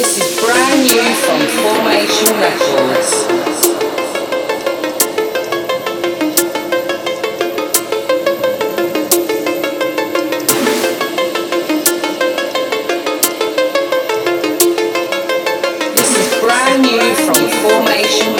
This is brand new from Formation Records. This is brand new from Formation